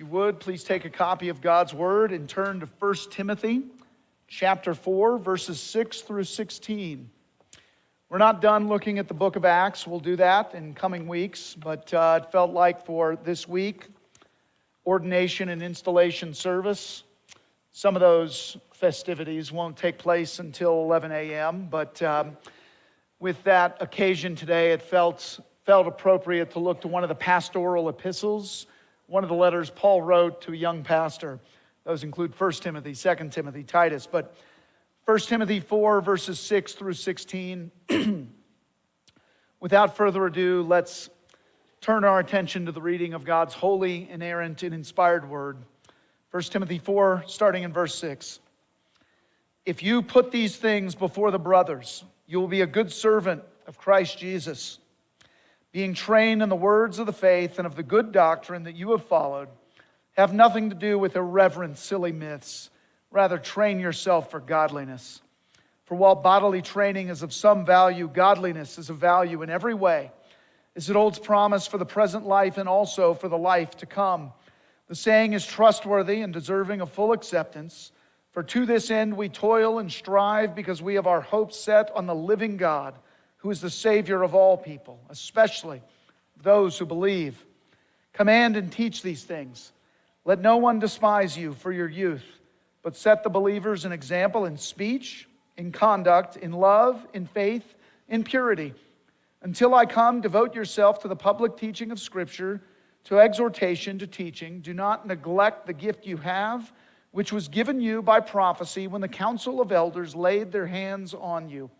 you would, please take a copy of God's Word and turn to 1 Timothy chapter 4, verses 6 through 16. We're not done looking at the book of Acts. We'll do that in coming weeks, but uh, it felt like for this week, ordination and installation service, some of those festivities won't take place until 11 a.m., but um, with that occasion today, it felt, felt appropriate to look to one of the pastoral epistles one of the letters Paul wrote to a young pastor. Those include 1 Timothy, 2 Timothy, Titus. But 1 Timothy 4, verses 6 through 16. Without further ado, let's turn our attention to the reading of God's holy, inerrant, and inspired word. 1 Timothy 4, starting in verse 6. If you put these things before the brothers, you will be a good servant of Christ Jesus being trained in the words of the faith and of the good doctrine that you have followed, have nothing to do with irreverent, silly myths. Rather, train yourself for godliness. For while bodily training is of some value, godliness is of value in every way, as it holds promise for the present life and also for the life to come. The saying is trustworthy and deserving of full acceptance. For to this end we toil and strive because we have our hopes set on the living God who is the Savior of all people, especially those who believe. Command and teach these things. Let no one despise you for your youth, but set the believers an example in speech, in conduct, in love, in faith, in purity. Until I come, devote yourself to the public teaching of Scripture, to exhortation, to teaching. Do not neglect the gift you have, which was given you by prophecy when the council of elders laid their hands on you.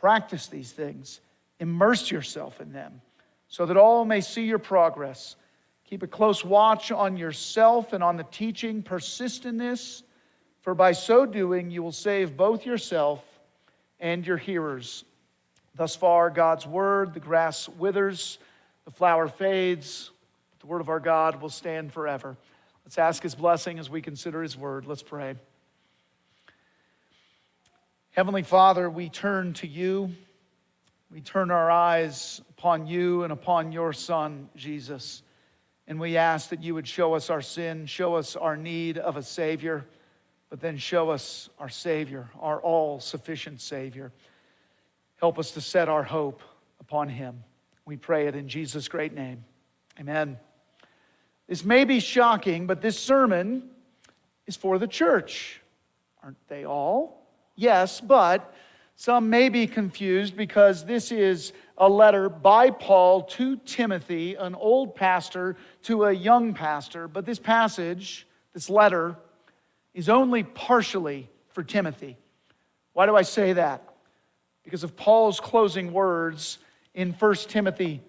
Practice these things, immerse yourself in them, so that all may see your progress. Keep a close watch on yourself and on the teaching. Persist in this, for by so doing, you will save both yourself and your hearers. Thus far, God's word, the grass withers, the flower fades, but the word of our God will stand forever. Let's ask his blessing as we consider his word. Let's pray. Heavenly Father, we turn to you. We turn our eyes upon you and upon your Son, Jesus. And we ask that you would show us our sin, show us our need of a Savior, but then show us our Savior, our all sufficient Savior. Help us to set our hope upon Him. We pray it in Jesus' great name. Amen. This may be shocking, but this sermon is for the church. Aren't they all? Yes, but some may be confused because this is a letter by Paul to Timothy, an old pastor, to a young pastor. But this passage, this letter, is only partially for Timothy. Why do I say that? Because of Paul's closing words in 1 Timothy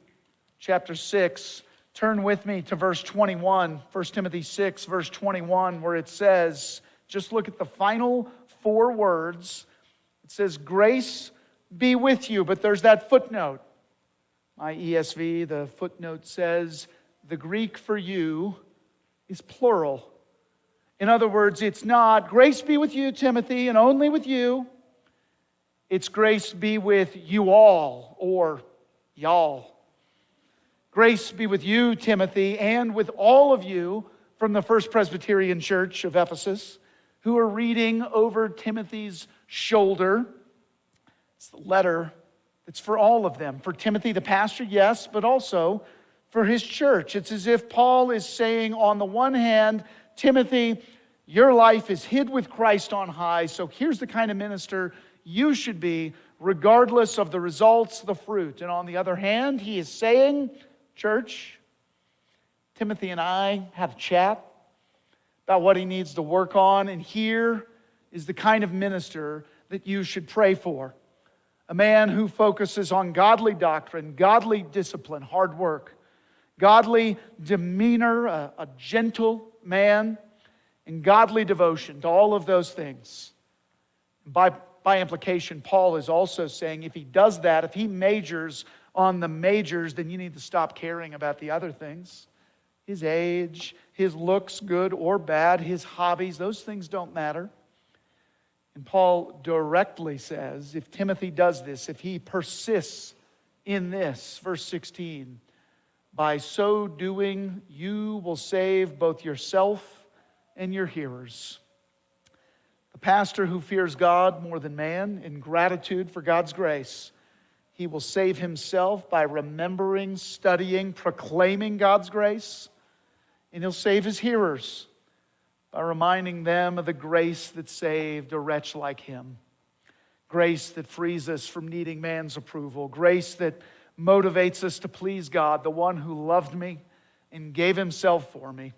chapter 6. Turn with me to verse 21, 1 Timothy 6, verse 21, where it says, just look at the final four words. It says, Grace be with you, but there's that footnote. My ESV, the footnote says, The Greek for you is plural. In other words, it's not grace be with you, Timothy, and only with you. It's grace be with you all, or y'all. Grace be with you, Timothy, and with all of you from the First Presbyterian Church of Ephesus who are reading over Timothy's shoulder. It's the letter that's for all of them. For Timothy, the pastor, yes, but also for his church. It's as if Paul is saying, on the one hand, Timothy, your life is hid with Christ on high, so here's the kind of minister you should be, regardless of the results, the fruit. And on the other hand, he is saying, church, Timothy and I have a chat about what he needs to work on. And here is the kind of minister that you should pray for a man who focuses on godly doctrine, godly discipline, hard work, godly demeanor, a, a gentle man, and godly devotion to all of those things. By, by implication, Paul is also saying if he does that, if he majors on the majors, then you need to stop caring about the other things his age, his looks, good or bad, his hobbies, those things don't matter. And Paul directly says if Timothy does this, if he persists in this, verse 16, By so doing, you will save both yourself and your hearers. The pastor who fears God more than man, in gratitude for God's grace, he will save himself by remembering, studying, proclaiming God's grace, and he'll save his hearers by reminding them of the grace that saved a wretch like him. Grace that frees us from needing man's approval. Grace that motivates us to please God, the one who loved me and gave himself for me.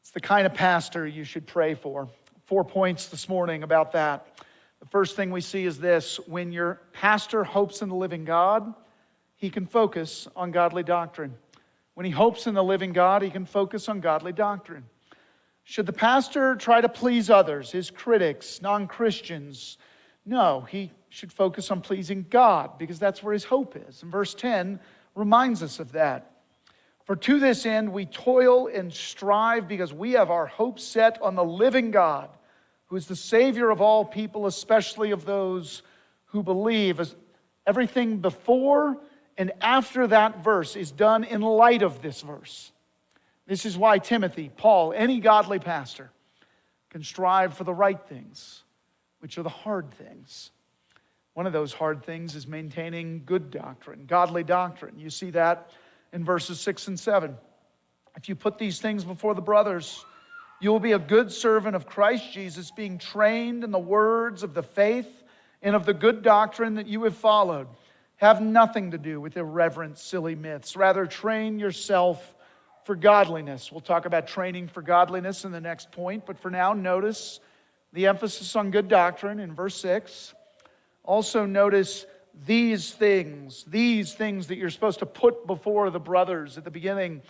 It's the kind of pastor you should pray for. Four points this morning about that. The first thing we see is this when your pastor hopes in the living God, he can focus on godly doctrine. When he hopes in the living God, he can focus on godly doctrine. Should the pastor try to please others, his critics, non Christians? No, he should focus on pleasing God because that's where his hope is. And verse 10 reminds us of that. For to this end we toil and strive because we have our hope set on the living God, who is the Savior of all people, especially of those who believe. As everything before and after that verse is done in light of this verse. This is why Timothy, Paul, any godly pastor can strive for the right things, which are the hard things. One of those hard things is maintaining good doctrine, godly doctrine. You see that in verses 6 and 7. If you put these things before the brothers, you will be a good servant of Christ Jesus, being trained in the words of the faith and of the good doctrine that you have followed. Have nothing to do with irreverent, silly myths. Rather, train yourself for godliness. We'll talk about training for godliness in the next point, but for now, notice the emphasis on good doctrine in verse 6. Also, notice these things, these things that you're supposed to put before the brothers at the beginning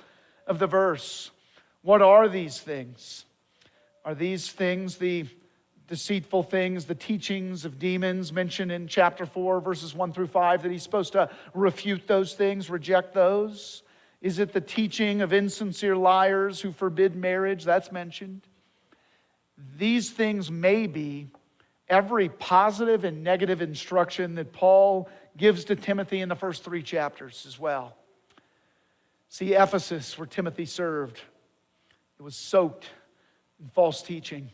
of the verse. What are these things? Are these things the deceitful things, the teachings of demons mentioned in chapter 4, verses 1 through 5, that he's supposed to refute those things, reject those? Is it the teaching of insincere liars who forbid marriage? That's mentioned. These things may be every positive and negative instruction that Paul gives to Timothy in the first three chapters as well. See, Ephesus, where Timothy served, it was soaked in false teaching.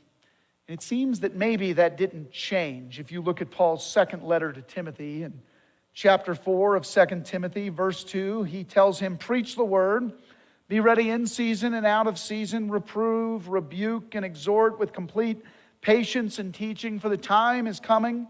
It seems that maybe that didn't change. If you look at Paul's second letter to Timothy and chapter 4 of 2 Timothy, verse 2, he tells him, Preach the word, be ready in season and out of season, reprove, rebuke, and exhort with complete patience and teaching, for the time is coming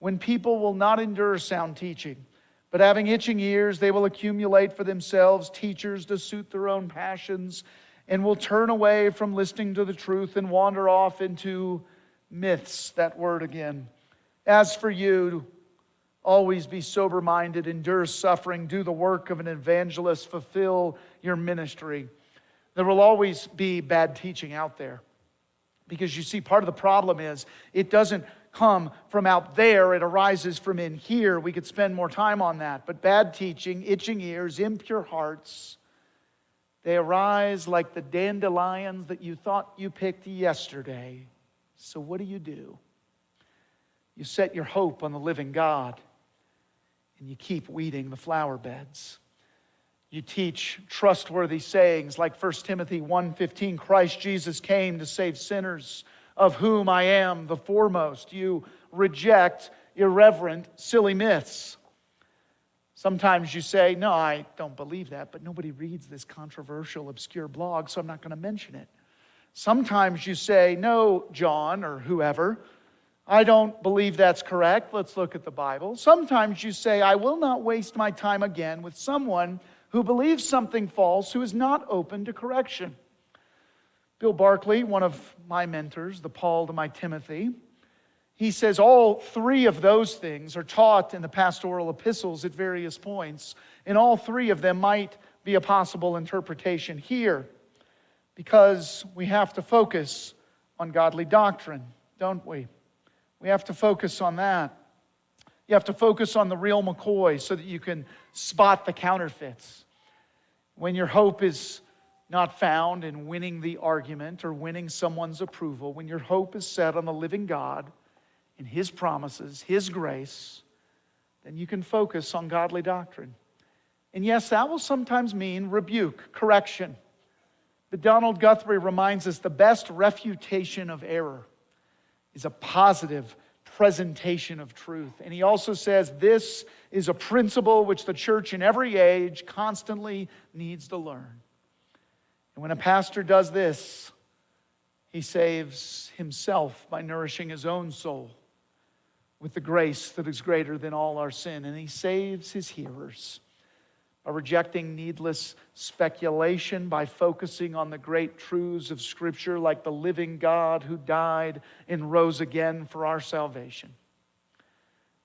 when people will not endure sound teaching. But having itching ears, they will accumulate for themselves teachers to suit their own passions, and will turn away from listening to the truth and wander off into myths. That word again. As for you, Always be sober minded, endure suffering, do the work of an evangelist, fulfill your ministry. There will always be bad teaching out there. Because you see, part of the problem is it doesn't come from out there, it arises from in here. We could spend more time on that. But bad teaching, itching ears, impure hearts, they arise like the dandelions that you thought you picked yesterday. So, what do you do? You set your hope on the living God and you keep weeding the flower beds. You teach trustworthy sayings like 1 Timothy 1:15 Christ Jesus came to save sinners of whom I am the foremost. You reject irreverent silly myths. Sometimes you say, "No, I don't believe that," but nobody reads this controversial obscure blog, so I'm not going to mention it. Sometimes you say, "No, John or whoever, I don't believe that's correct. Let's look at the Bible. Sometimes you say, I will not waste my time again with someone who believes something false who is not open to correction. Bill Barkley, one of my mentors, the Paul to my Timothy, he says all three of those things are taught in the pastoral epistles at various points, and all three of them might be a possible interpretation here because we have to focus on godly doctrine, don't we? We have to focus on that. You have to focus on the real McCoy so that you can spot the counterfeits. When your hope is not found in winning the argument or winning someone's approval, when your hope is set on the living God and His promises, His grace, then you can focus on godly doctrine. And yes, that will sometimes mean rebuke, correction. But Donald Guthrie reminds us the best refutation of error is a positive presentation of truth. And he also says this is a principle which the church in every age constantly needs to learn. And when a pastor does this, he saves himself by nourishing his own soul with the grace that is greater than all our sin. And he saves his hearers by rejecting needless speculation, by focusing on the great truths of Scripture, like the living God who died and rose again for our salvation.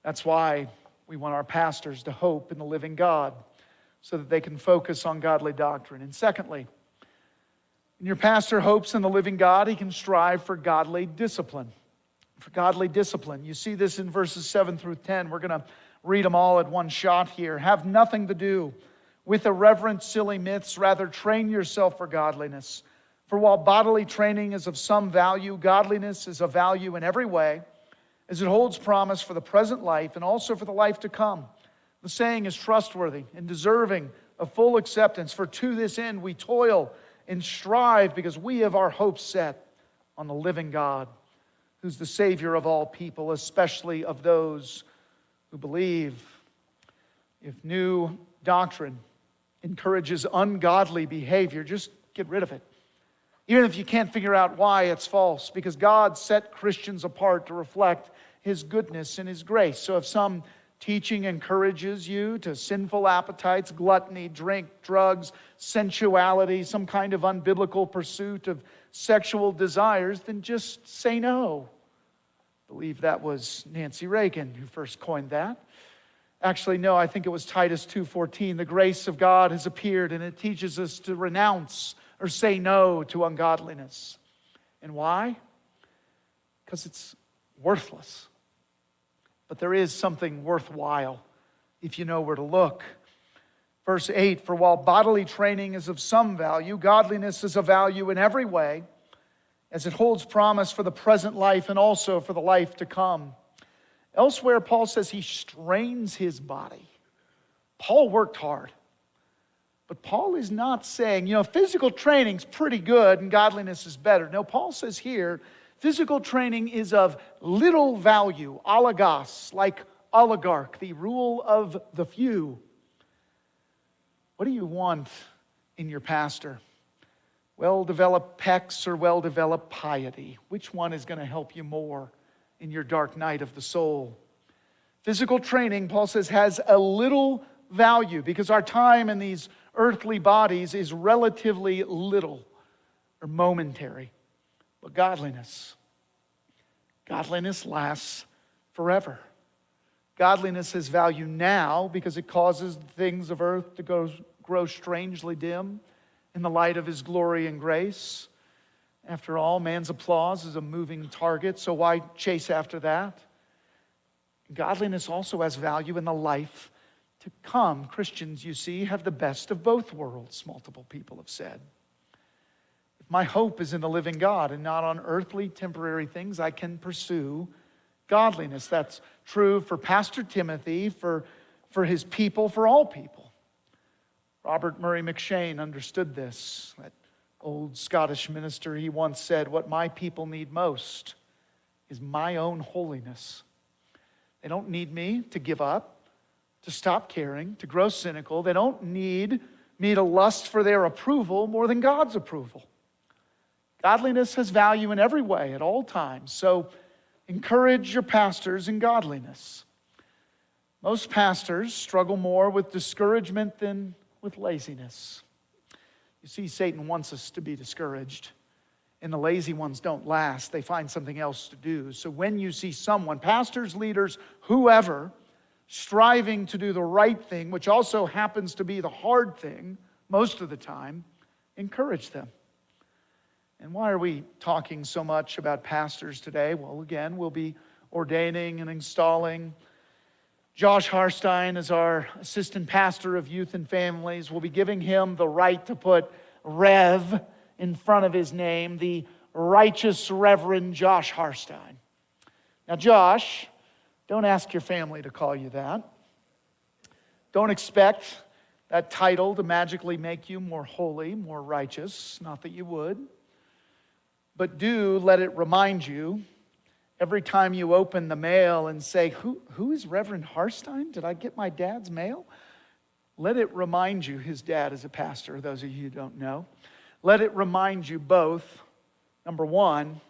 That's why we want our pastors to hope in the living God so that they can focus on godly doctrine. And secondly, when your pastor hopes in the living God, he can strive for godly discipline. For godly discipline. You see this in verses 7 through 10. We're going to read them all at one shot here. Have nothing to do with irreverent, silly myths. Rather, train yourself for godliness. For while bodily training is of some value, godliness is of value in every way, as it holds promise for the present life and also for the life to come. The saying is trustworthy and deserving of full acceptance, for to this end we toil and strive because we have our hopes set on the living God, who's the Savior of all people, especially of those who believe. If new doctrine encourages ungodly behavior, just get rid of it. Even if you can't figure out why it's false, because God set Christians apart to reflect His goodness and His grace. So if some teaching encourages you to sinful appetites, gluttony, drink, drugs, sensuality, some kind of unbiblical pursuit of sexual desires, then just say no. I believe that was Nancy Reagan who first coined that. Actually, no, I think it was Titus 2:14. The grace of God has appeared and it teaches us to renounce or say no to ungodliness. And why? Because it's worthless. But there is something worthwhile if you know where to look. Verse 8 For while bodily training is of some value, godliness is of value in every way, as it holds promise for the present life and also for the life to come. Elsewhere, Paul says he strains his body. Paul worked hard. But Paul is not saying, you know, physical training's pretty good and godliness is better. No, Paul says here, physical training is of little value, oligos, like oligarch, the rule of the few. What do you want in your pastor? Well developed pecs or well developed piety? Which one is going to help you more? in your dark night of the soul. Physical training, Paul says, has a little value because our time in these earthly bodies is relatively little or momentary. But godliness, godliness lasts forever. Godliness has value now because it causes the things of earth to go, grow strangely dim in the light of his glory and grace. After all, man's applause is a moving target, so why chase after that? Godliness also has value in the life to come. Christians, you see, have the best of both worlds, multiple people have said. If my hope is in the living God and not on earthly, temporary things, I can pursue godliness. That's true for Pastor Timothy, for, for his people, for all people. Robert Murray M'Cheyne understood this that old Scottish minister, he once said, What my people need most is my own holiness. They don't need me to give up, to stop caring, to grow cynical. They don't need me to lust for their approval more than God's approval. Godliness has value in every way at all times. So encourage your pastors in godliness. Most pastors struggle more with discouragement than with laziness. You see, Satan wants us to be discouraged. And the lazy ones don't last. They find something else to do. So when you see someone, pastors, leaders, whoever, striving to do the right thing, which also happens to be the hard thing most of the time, encourage them. And why are we talking so much about pastors today? Well, again, we'll be ordaining and installing Josh Harstein is our assistant pastor of youth and families. We'll be giving him the right to put Rev in front of his name, the righteous Reverend Josh Harstein. Now, Josh, don't ask your family to call you that. Don't expect that title to magically make you more holy, more righteous, not that you would. But do let it remind you every time you open the mail and say, Who, who is Reverend Harstein? Did I get my dad's mail? Let it remind you, his dad is a pastor, those of you who don't know. Let it remind you both, number one,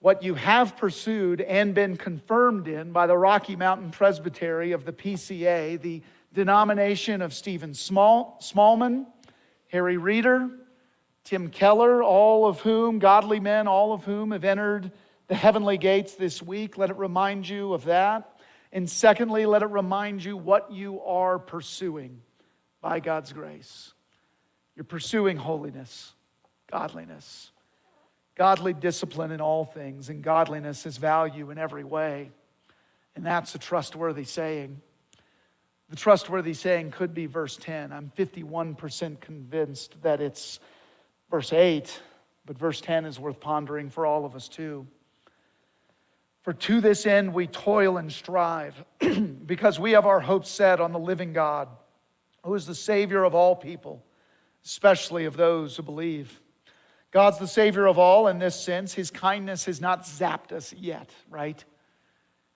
what you have pursued and been confirmed in by the Rocky Mountain Presbytery of the PCA, the denomination of Stephen Small, Smallman, Harry Reeder, Tim Keller, all of whom, godly men, all of whom have entered the heavenly gates this week. Let it remind you of that. And secondly, let it remind you what you are pursuing by God's grace. You're pursuing holiness, godliness, godly discipline in all things, and godliness is value in every way. And that's a trustworthy saying. The trustworthy saying could be verse 10. I'm 51% convinced that it's verse 8, but verse 10 is worth pondering for all of us too. For to this end we toil and strive, because we have our hopes set on the living God, who is the Savior of all people, especially of those who believe. God's the Savior of all in this sense. His kindness has not zapped us yet, right?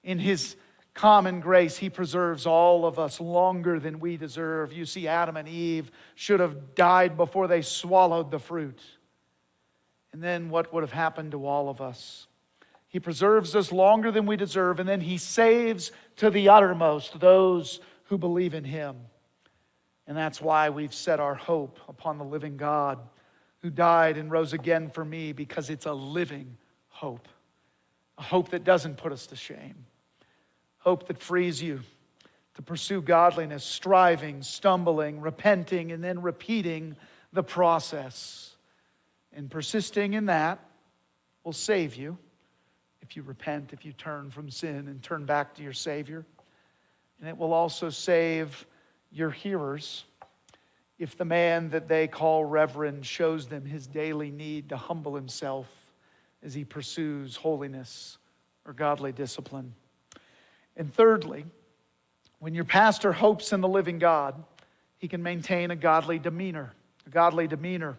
In His common grace, He preserves all of us longer than we deserve. You see, Adam and Eve should have died before they swallowed the fruit. And then what would have happened to all of us? He preserves us longer than we deserve, and then He saves to the uttermost those who believe in Him. And that's why we've set our hope upon the living God who died and rose again for me because it's a living hope, a hope that doesn't put us to shame hope that frees you to pursue godliness, striving, stumbling, repenting, and then repeating the process. And persisting in that will save you if you repent, if you turn from sin and turn back to your Savior. And it will also save your hearers if the man that they call reverend shows them his daily need to humble himself as he pursues holiness or godly discipline. And thirdly, when your pastor hopes in the living God, he can maintain a godly demeanor. A godly demeanor.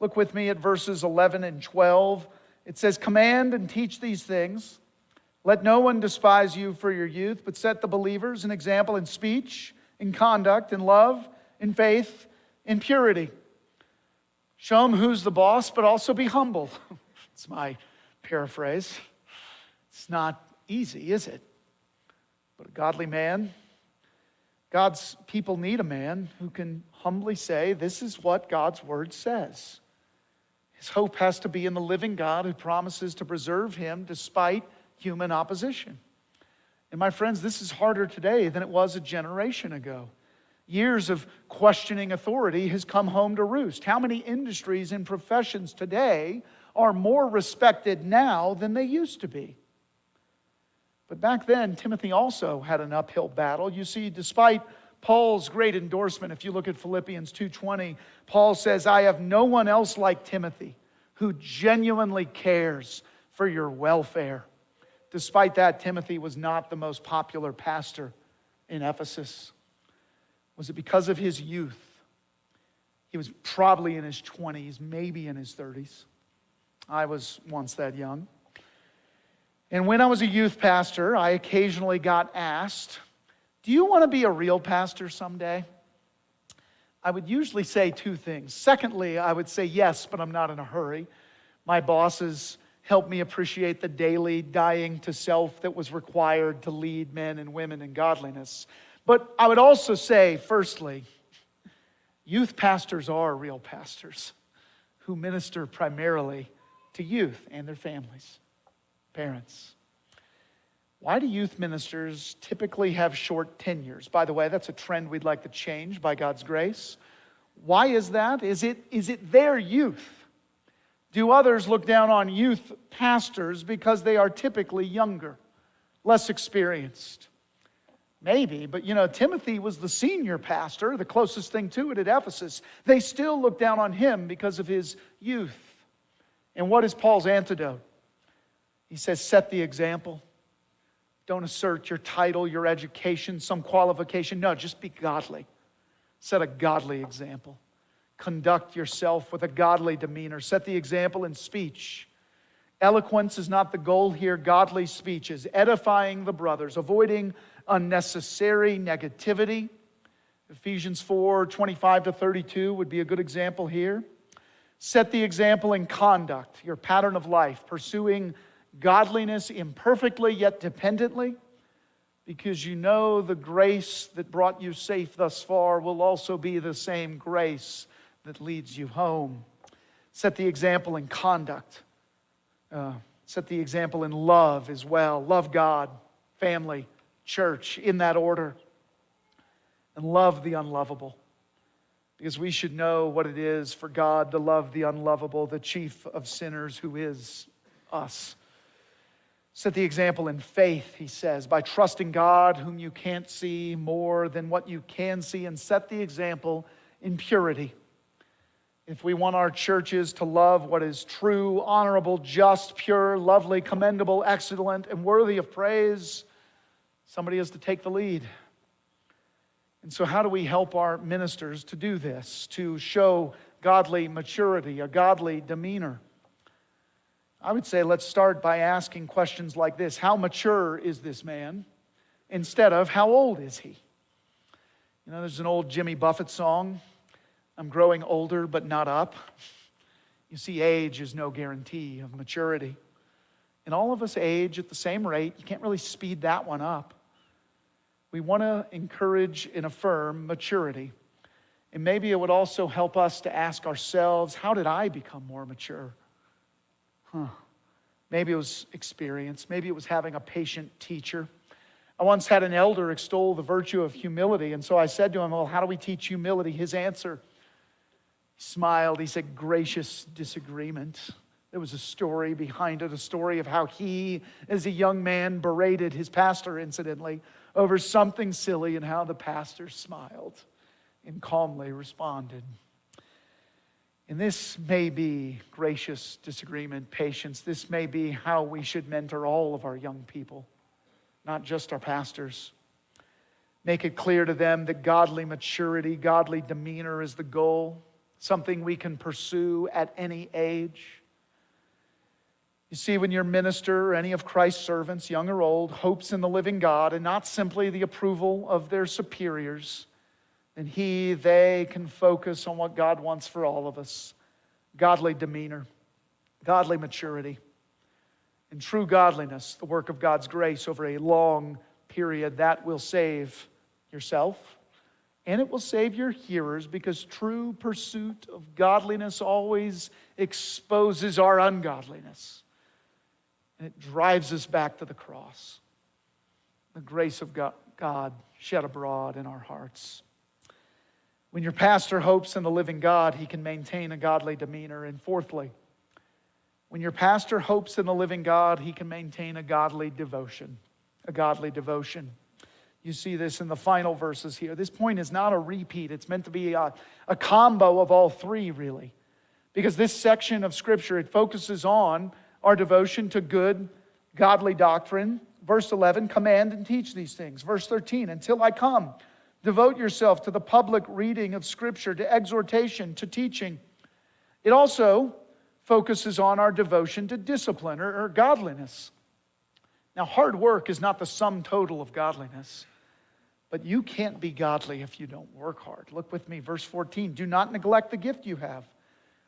Look with me at verses 11 and 12. It says, Command and teach these things. Let no one despise you for your youth, but set the believers an example in speech, in conduct, in love, in faith, in purity. Show them who's the boss, but also be humble. it's my paraphrase. It's not easy, is it? But a godly man, God's people need a man who can humbly say, This is what God's word says. His hope has to be in the living God who promises to preserve him despite human opposition. And my friends, this is harder today than it was a generation ago. Years of questioning authority has come home to roost. How many industries and professions today are more respected now than they used to be? But back then, Timothy also had an uphill battle. You see, despite Paul's great endorsement, if you look at Philippians 2:20, Paul says, "I have no one else like Timothy who genuinely cares for your welfare." Despite that, Timothy was not the most popular pastor in Ephesus. Was it because of his youth? He was probably in his 20s, maybe in his 30s. I was once that young. And when I was a youth pastor, I occasionally got asked, Do you want to be a real pastor someday? I would usually say two things. Secondly, I would say yes, but I'm not in a hurry. My bosses helped me appreciate the daily dying to self that was required to lead men and women in godliness. But I would also say, firstly, youth pastors are real pastors who minister primarily to youth and their families. Parents. Why do youth ministers typically have short tenures? By the way, that's a trend we'd like to change by God's grace. Why is that? Is it, is it their youth? Do others look down on youth pastors because they are typically younger, less experienced? Maybe, but you know, Timothy was the senior pastor, the closest thing to it at Ephesus. They still look down on him because of his youth. And what is Paul's antidote? He says, set the example. Don't assert your title, your education, some qualification. No, just be godly. Set a godly example. Conduct yourself with a godly demeanor. Set the example in speech. Eloquence is not the goal here. Godly speech is edifying the brothers, avoiding unnecessary negativity. Ephesians 4 25 to 32 would be a good example here. Set the example in conduct, your pattern of life, pursuing godliness imperfectly yet dependently, because you know the grace that brought you safe thus far will also be the same grace that leads you home. Set the example in conduct. Uh, set the example in love as well. Love God, family, church, in that order. And love the unlovable because we should know what it is for God to love the unlovable, the chief of sinners who is us. Set the example in faith, he says, by trusting God, whom you can't see more than what you can see, and set the example in purity. If we want our churches to love what is true, honorable, just, pure, lovely, commendable, excellent, and worthy of praise, somebody has to take the lead. And so, how do we help our ministers to do this, to show godly maturity, a godly demeanor? I would say let's start by asking questions like this How mature is this man? instead of how old is he? You know, there's an old Jimmy Buffett song I'm growing older, but not up. You see, age is no guarantee of maturity. And all of us age at the same rate. You can't really speed that one up. We want to encourage and affirm maturity. And maybe it would also help us to ask ourselves, how did I become more mature? Huh. Maybe it was experience. Maybe it was having a patient teacher. I once had an elder extol the virtue of humility. And so I said to him, Well, how do we teach humility? His answer, he smiled. He said, Gracious disagreement. There was a story behind it, a story of how he, as a young man, berated his pastor, incidentally, over something silly and how the pastor smiled and calmly responded. And this may be gracious disagreement, patience. This may be how we should mentor all of our young people, not just our pastors. Make it clear to them that godly maturity, godly demeanor is the goal, something we can pursue at any age. You see, when your minister or any of Christ's servants, young or old, hopes in the living God and not simply the approval of their superiors, then he, they can focus on what God wants for all of us godly demeanor, godly maturity, and true godliness, the work of God's grace over a long period. That will save yourself and it will save your hearers because true pursuit of godliness always exposes our ungodliness and it drives us back to the cross. The grace of God shed abroad in our hearts. When your pastor hopes in the living God, he can maintain a godly demeanor. And fourthly, when your pastor hopes in the living God, he can maintain a godly devotion. A godly devotion. You see this in the final verses here. This point is not a repeat, it's meant to be a, a combo of all three, really. Because this section of Scripture, it focuses on our devotion to good, godly doctrine. Verse 11, command and teach these things. Verse 13, until I come, devote yourself to the public reading of Scripture, to exhortation, to teaching. It also focuses on our devotion to discipline or, or godliness. Now, hard work is not the sum total of godliness, but you can't be godly if you don't work hard. Look with me, verse 14. Do not neglect the gift you have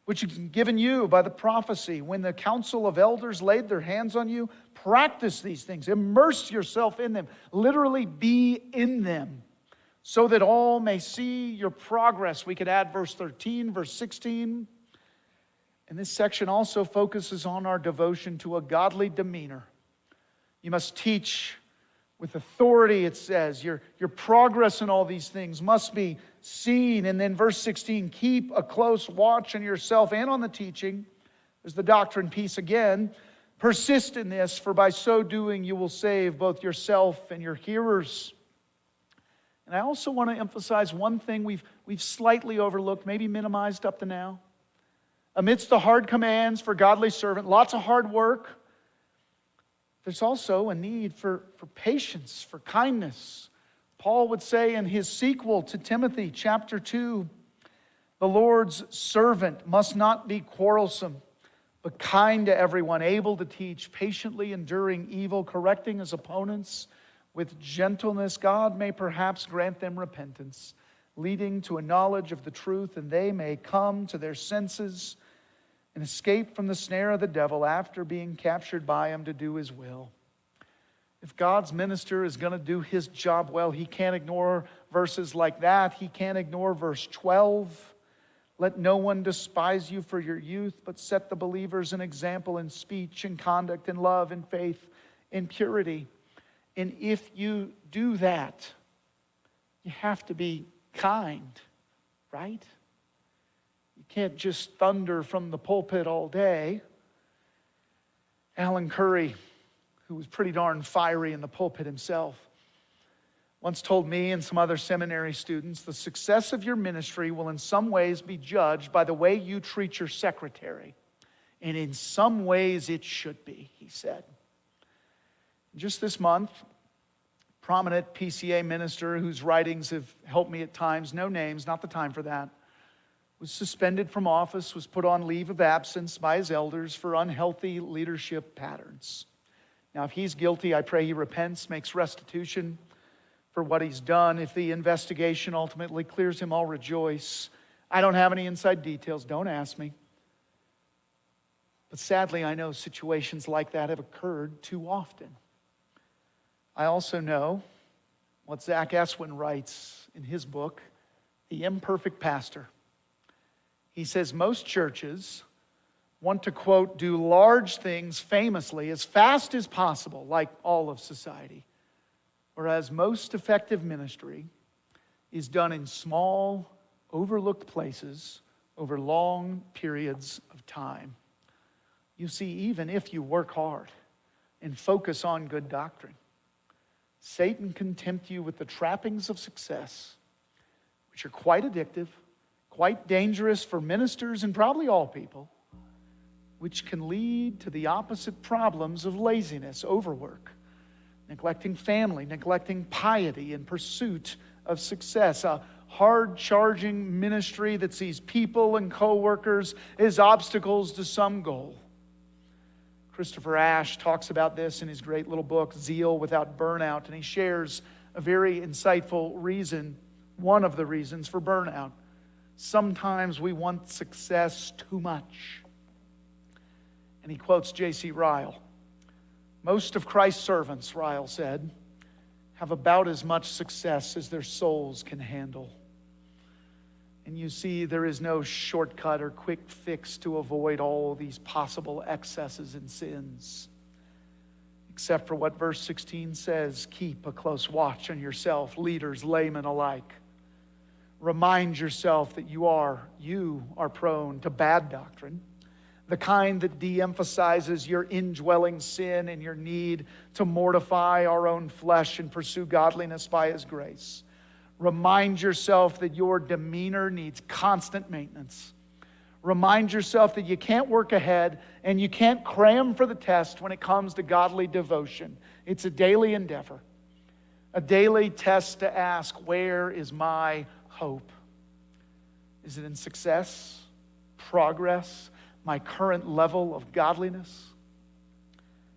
which is given you by the prophecy. When the council of elders laid their hands on you, practice these things, immerse yourself in them, literally be in them, so that all may see your progress. We could add verse 13, verse 16. And this section also focuses on our devotion to a godly demeanor. You must teach with authority, it says. Your, your progress in all these things must be seen. And then verse 16 keep a close watch on yourself and on the teaching. There's the doctrine piece again. Persist in this, for by so doing you will save both yourself and your hearers. And I also want to emphasize one thing we've, we've slightly overlooked, maybe minimized up to now. Amidst the hard commands for godly servant, lots of hard work, there's also a need for, for patience, for kindness. Paul would say in his sequel to Timothy, chapter 2, the Lord's servant must not be quarrelsome, but kind to everyone, able to teach, patiently enduring evil, correcting his opponents with gentleness. God may perhaps grant them repentance, leading to a knowledge of the truth, and they may come to their senses and escape from the snare of the devil after being captured by him to do his will. If God's minister is going to do his job well, he can't ignore verses like that. He can't ignore verse 12 let no one despise you for your youth, but set the believers an example in speech and conduct and love and faith in purity. And if you do that, you have to be kind, right? You can't just thunder from the pulpit all day. Alan Curry, who was pretty darn fiery in the pulpit himself, once told me and some other seminary students the success of your ministry will in some ways be judged by the way you treat your secretary. And in some ways it should be, he said. Just this month, prominent PCA minister whose writings have helped me at times, no names, not the time for that, was suspended from office, was put on leave of absence by his elders for unhealthy leadership patterns. Now, if he's guilty, I pray he repents, makes restitution for what he's done. If the investigation ultimately clears him, I'll rejoice. I don't have any inside details. Don't ask me. But sadly, I know situations like that have occurred too often. I also know what Zack Eswine writes in his book, The Imperfect Pastor. He says most churches want to, quote, do large things famously as fast as possible, like all of society. Whereas most effective ministry is done in small, overlooked places over long periods of time. You see, even if you work hard and focus on good doctrine, Satan can tempt you with the trappings of success, which are quite addictive, quite dangerous for ministers and probably all people, which can lead to the opposite problems of laziness, overwork, neglecting family, neglecting piety in pursuit of success, a hard charging ministry that sees people and coworkers as obstacles to some goal. Christopher Ash talks about this in his great little book, Zeal Without Burnout, and he shares a very insightful reason, one of the reasons for burnout. Sometimes we want success too much. And he quotes J.C. Ryle most of Christ's servants, Ryle said, have about as much success as their souls can handle. And you see, there is no shortcut or quick fix to avoid all these possible excesses and sins. Except for what verse 16 says keep a close watch on yourself, leaders, laymen alike. Remind yourself that you are, you are prone to bad doctrine the kind that de emphasizes your indwelling sin and your need to mortify our own flesh and pursue godliness by His grace. Remind yourself that your demeanor needs constant maintenance. Remind yourself that you can't work ahead and you can't cram for the test when it comes to godly devotion. It's a daily endeavor, a daily test to ask, Where is my hope? Is it in success, progress, my current level of godliness?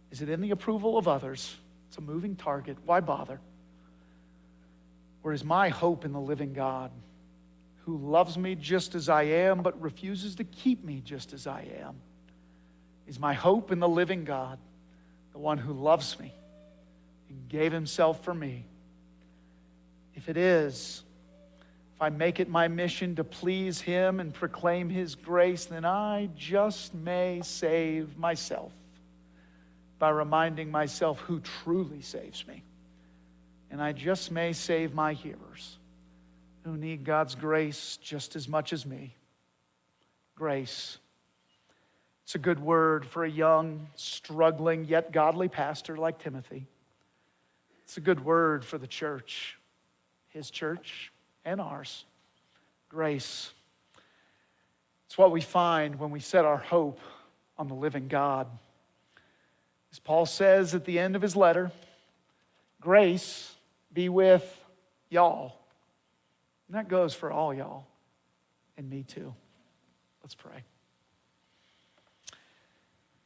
Is it in the approval of others? It's a moving target. Why bother? Or is my hope in the living God who loves me just as I am but refuses to keep me just as I am? Is my hope in the living God, the one who loves me and gave himself for me? If it is, if I make it my mission to please Him and proclaim His grace, then I just may save myself by reminding myself who truly saves me. And I just may save my hearers who need God's grace just as much as me. Grace. It's a good word for a young, struggling, yet godly pastor like Timothy. It's a good word for the church, his church and ours. Grace. It's what we find when we set our hope on the living God. As Paul says at the end of his letter, grace be with y'all. And that goes for all y'all and me too. Let's pray.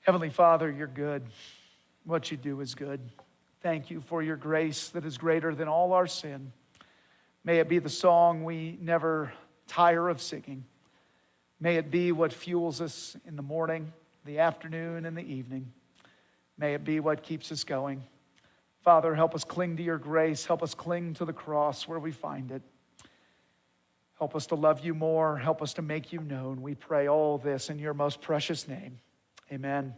Heavenly Father, you're good. What you do is good. Thank you for your grace that is greater than all our sin. May it be the song we never tire of singing. May it be what fuels us in the morning, the afternoon, and the evening. May it be what keeps us going. Father, help us cling to your grace. Help us cling to the cross where we find it. Help us to love you more. Help us to make you known. We pray all this in your most precious name. Amen.